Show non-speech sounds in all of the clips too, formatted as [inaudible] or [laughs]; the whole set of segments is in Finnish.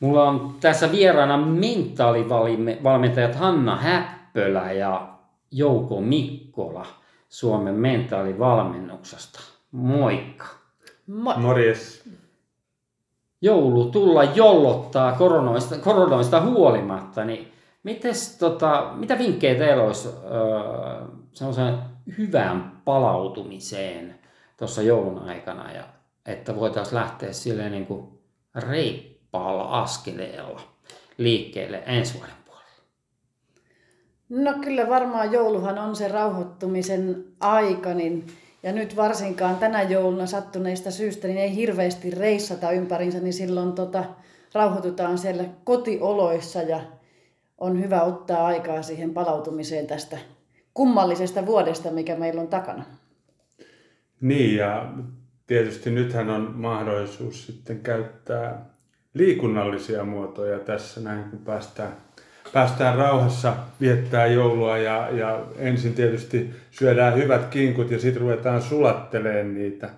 Mulla on tässä vieraana mentaalivalmentajat Hanna Häppölä ja Jouko Mikkola Suomen mentaalivalmennuksesta. Moikka! Moi! Morjes! Joulu tulla jollottaa koronoista, koronoista huolimatta, niin mites, tota, mitä vinkkejä teillä olisi öö, hyvään palautumiseen tuossa joulun aikana, ja että voitaisiin lähteä silleen niin kuin reippaalla askeleella liikkeelle ensi vuoden puolella? No kyllä varmaan jouluhan on se rauhoittumisen aika, niin ja nyt varsinkaan tänä jouluna sattuneista syystä niin ei hirveästi reissata ympärinsä, niin silloin tota, rauhoitutaan siellä kotioloissa ja on hyvä ottaa aikaa siihen palautumiseen tästä kummallisesta vuodesta, mikä meillä on takana. Niin ja tietysti nythän on mahdollisuus sitten käyttää liikunnallisia muotoja tässä näin, kun päästään, päästään rauhassa viettää joulua ja, ja ensin tietysti syödään hyvät kinkut ja sitten ruvetaan sulattelemaan niitä.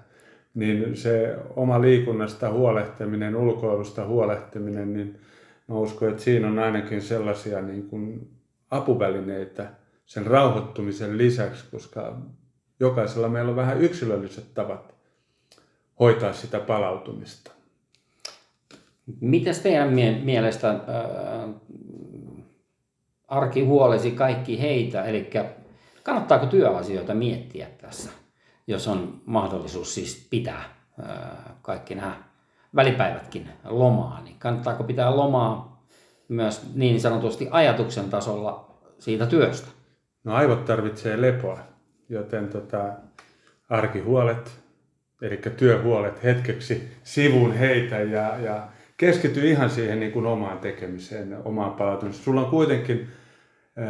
Niin se oma liikunnasta huolehtiminen, ulkoilusta huolehtiminen, niin mä uskon, että siinä on ainakin sellaisia niin kuin apuvälineitä sen rauhoittumisen lisäksi, koska jokaisella meillä on vähän yksilölliset tavat hoitaa sitä palautumista. Mitäs teidän mie- mielestä äh, arki huolesi kaikki heitä, eli kannattaako työasioita miettiä tässä, jos on mahdollisuus siis pitää äh, kaikki nämä välipäivätkin lomaa, niin kannattaako pitää lomaa myös niin sanotusti ajatuksen tasolla siitä työstä? No aivot tarvitsee lepoa, joten tota, arkihuolet, eli työhuolet hetkeksi sivuun heitä ja, ja keskity ihan siihen niin kuin omaan tekemiseen, omaan palautumiseen. Sulla on kuitenkin ää,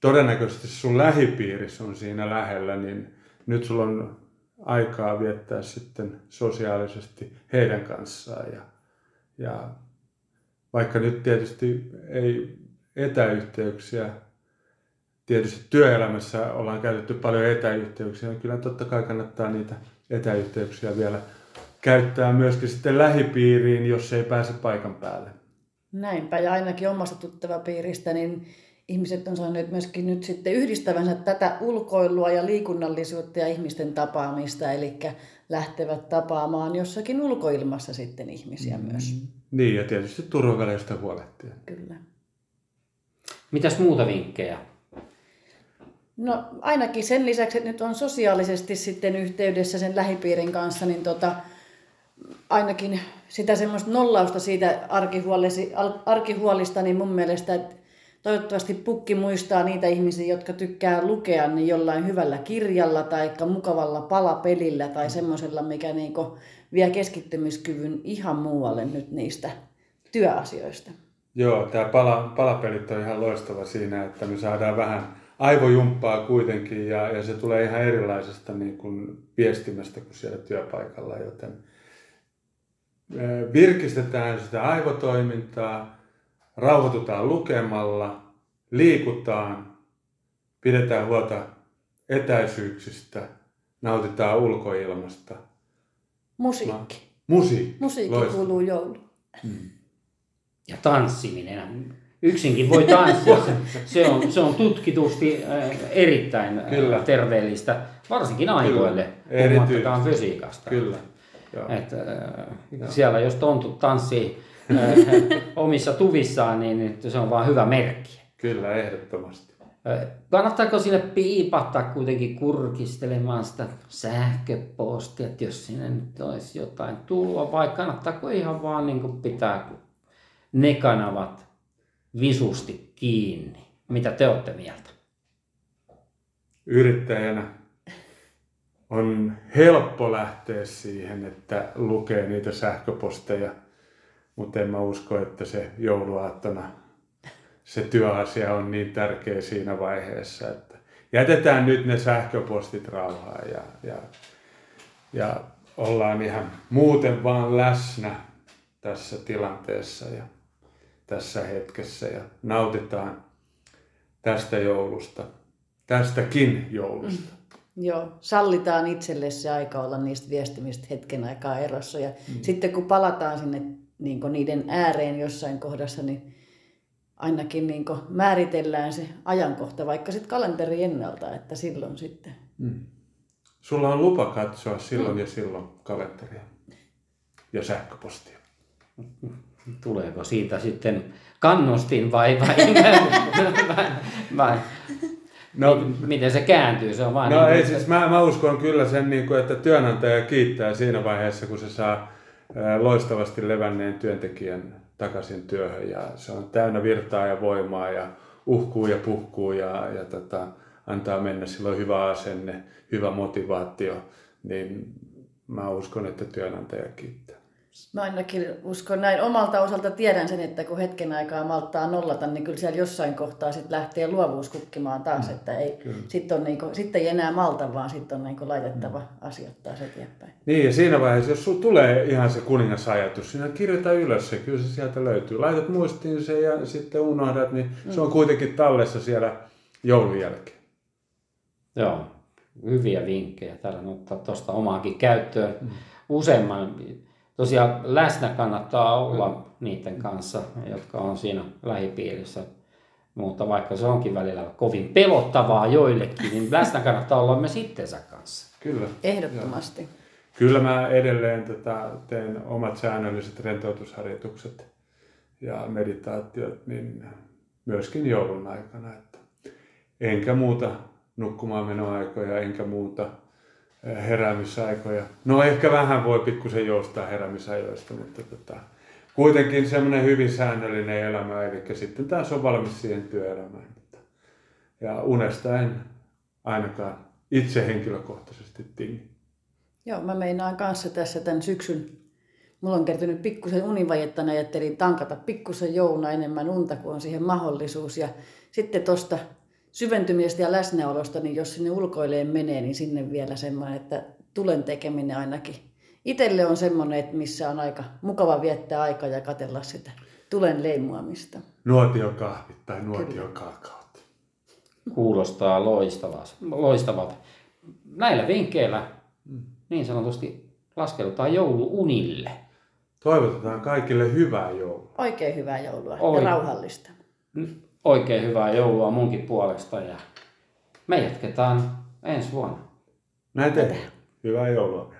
todennäköisesti sun lähipiirissä on siinä lähellä, niin nyt sulla on aikaa viettää sitten sosiaalisesti heidän kanssaan. Ja, ja vaikka nyt tietysti ei etäyhteyksiä, tietysti työelämässä ollaan käytetty paljon etäyhteyksiä, niin kyllä totta kai kannattaa niitä etäyhteyksiä vielä käyttää myöskin sitten lähipiiriin, jos ei pääse paikan päälle. Näinpä, ja ainakin omasta tuttavapiiristä, niin ihmiset on saaneet myöskin nyt sitten yhdistävänsä tätä ulkoilua ja liikunnallisuutta ja ihmisten tapaamista, eli lähtevät tapaamaan jossakin ulkoilmassa sitten ihmisiä mm. myös. Niin, ja tietysti turvaväleistä huolehtien. Kyllä. Mitäs muuta vinkkejä? No ainakin sen lisäksi, että nyt on sosiaalisesti sitten yhteydessä sen lähipiirin kanssa, niin tota, ainakin sitä semmoista nollausta siitä arkihuolista, niin mun mielestä, että toivottavasti pukki muistaa niitä ihmisiä, jotka tykkää lukea niin jollain hyvällä kirjalla tai mukavalla palapelillä tai semmoisella, mikä niin vie keskittymiskyvyn ihan muualle nyt niistä työasioista. Joo, tämä pala, palapelit on ihan loistava siinä, että me saadaan vähän aivojumppaa kuitenkin ja, ja se tulee ihan erilaisesta niin kuin viestimästä kuin siellä työpaikalla, joten virkistetään sitä aivotoimintaa, rauhoitutaan lukemalla, liikutaan, pidetään huolta etäisyyksistä, nautitaan ulkoilmasta. Musiikki. musiikki. Musiikki Loistava. kuuluu joulu. Hmm. Ja tanssiminen. Yksinkin voi tanssia. Se, se, on, se on tutkitusti erittäin Kyllä. terveellistä, varsinkin aivoille, puhumattakaan fysiikasta. Kyllä. Et, äh, siellä jos tontut tanssii äh, [laughs] omissa tuvissaan, niin se on vaan hyvä merkki. Kyllä, ehdottomasti. Kannattaako sinne piipahtaa kuitenkin kurkistelemaan sitä sähköpostia, että jos sinne nyt olisi jotain tullut, vai kannattaako ihan vaan niin pitää ne kanavat visusti kiinni? Mitä te olette mieltä? Yrittäjänä on helppo lähteä siihen, että lukee niitä sähköposteja, mutta en mä usko, että se jouluaattona se työasia on niin tärkeä siinä vaiheessa, että jätetään nyt ne sähköpostit rauhaan ja, ja, ja ollaan ihan muuten vaan läsnä tässä tilanteessa ja tässä hetkessä ja nautitaan tästä joulusta, tästäkin joulusta. Joo, sallitaan itselle se aika olla niistä viestimistä hetken aikaa erossa. Ja mm. sitten kun palataan sinne niin niiden ääreen jossain kohdassa, niin ainakin niin määritellään se ajankohta, vaikka sitten kalenteri ennalta, että silloin sitten. Mm. Sulla on lupa katsoa silloin mm. ja silloin kalenteria ja sähköpostia. [laughs] Tuleeko siitä sitten kannustin vai, vai, vai, vai No, miten se kääntyy? Se on vaan no niin, ei, että... siis mä, mä uskon kyllä sen, niin kuin, että työnantaja kiittää siinä vaiheessa, kun se saa loistavasti levänneen työntekijän takaisin työhön ja se on täynnä virtaa ja voimaa ja uhkuu ja puhkuu ja, ja tota, antaa mennä silloin hyvä asenne, hyvä motivaatio, niin mä uskon, että työnantaja kiittää. Mä ainakin uskon näin. Omalta osalta tiedän sen, että kun hetken aikaa malttaa nollata, niin kyllä siellä jossain kohtaa sit lähtee luovuus kukkimaan taas. Mm, että ei, sit on niinku, sitten ei enää malta, vaan sitten on niinku laitettava mm. asiat taas eteenpäin. Niin ja siinä vaiheessa, jos sulla tulee ihan se kuningasajatus, siinä kirjoita ylös se, kyllä se sieltä löytyy. Laitat muistiin se ja sitten unohdat, niin mm. se on kuitenkin tallessa siellä joulun jälkeen. Joo, hyviä vinkkejä. Täällä ottaa tuosta omaakin käyttöön. Mm. Useamman tosiaan läsnä kannattaa olla mm. niiden kanssa, jotka on siinä lähipiirissä. Mutta vaikka se onkin välillä kovin pelottavaa joillekin, niin läsnä kannattaa olla myös itsensä kanssa. Kyllä. Ehdottomasti. Joo. Kyllä mä edelleen tätä teen omat säännölliset rentoutusharjoitukset ja meditaatiot niin myöskin joulun aikana. Että enkä muuta nukkumaan menoaikoja, enkä muuta heräämisaikoja. No ehkä vähän voi pikkusen joustaa heräämisajoista, mutta tota, kuitenkin semmoinen hyvin säännöllinen elämä, eli sitten taas on valmis siihen työelämään. Ja unesta en ainakaan itse henkilökohtaisesti tingi. Joo, mä meinaan kanssa tässä tämän syksyn. Mulla on kertynyt pikkusen univajetta, ajattelin tankata pikkusen jouluna enemmän unta, kun on siihen mahdollisuus. Ja sitten tuosta syventymisestä ja läsnäolosta, niin jos sinne ulkoileen menee, niin sinne vielä semmoinen, että tulen tekeminen ainakin. Itelle on semmoinen, että missä on aika mukava viettää aikaa ja katella sitä tulen leimuamista. Nuotiokahvit tai nuotiokakaot. Kuulostaa loistavaa. loistavalta. Näillä vinkkeillä niin sanotusti laskeudutaan jouluunille. Toivotetaan kaikille hyvää joulua. Oikein hyvää joulua Oi. ja rauhallista oikein hyvää joulua munkin puolesta ja me jatketaan ensi vuonna. Näin tehdään. Hyvää joulua.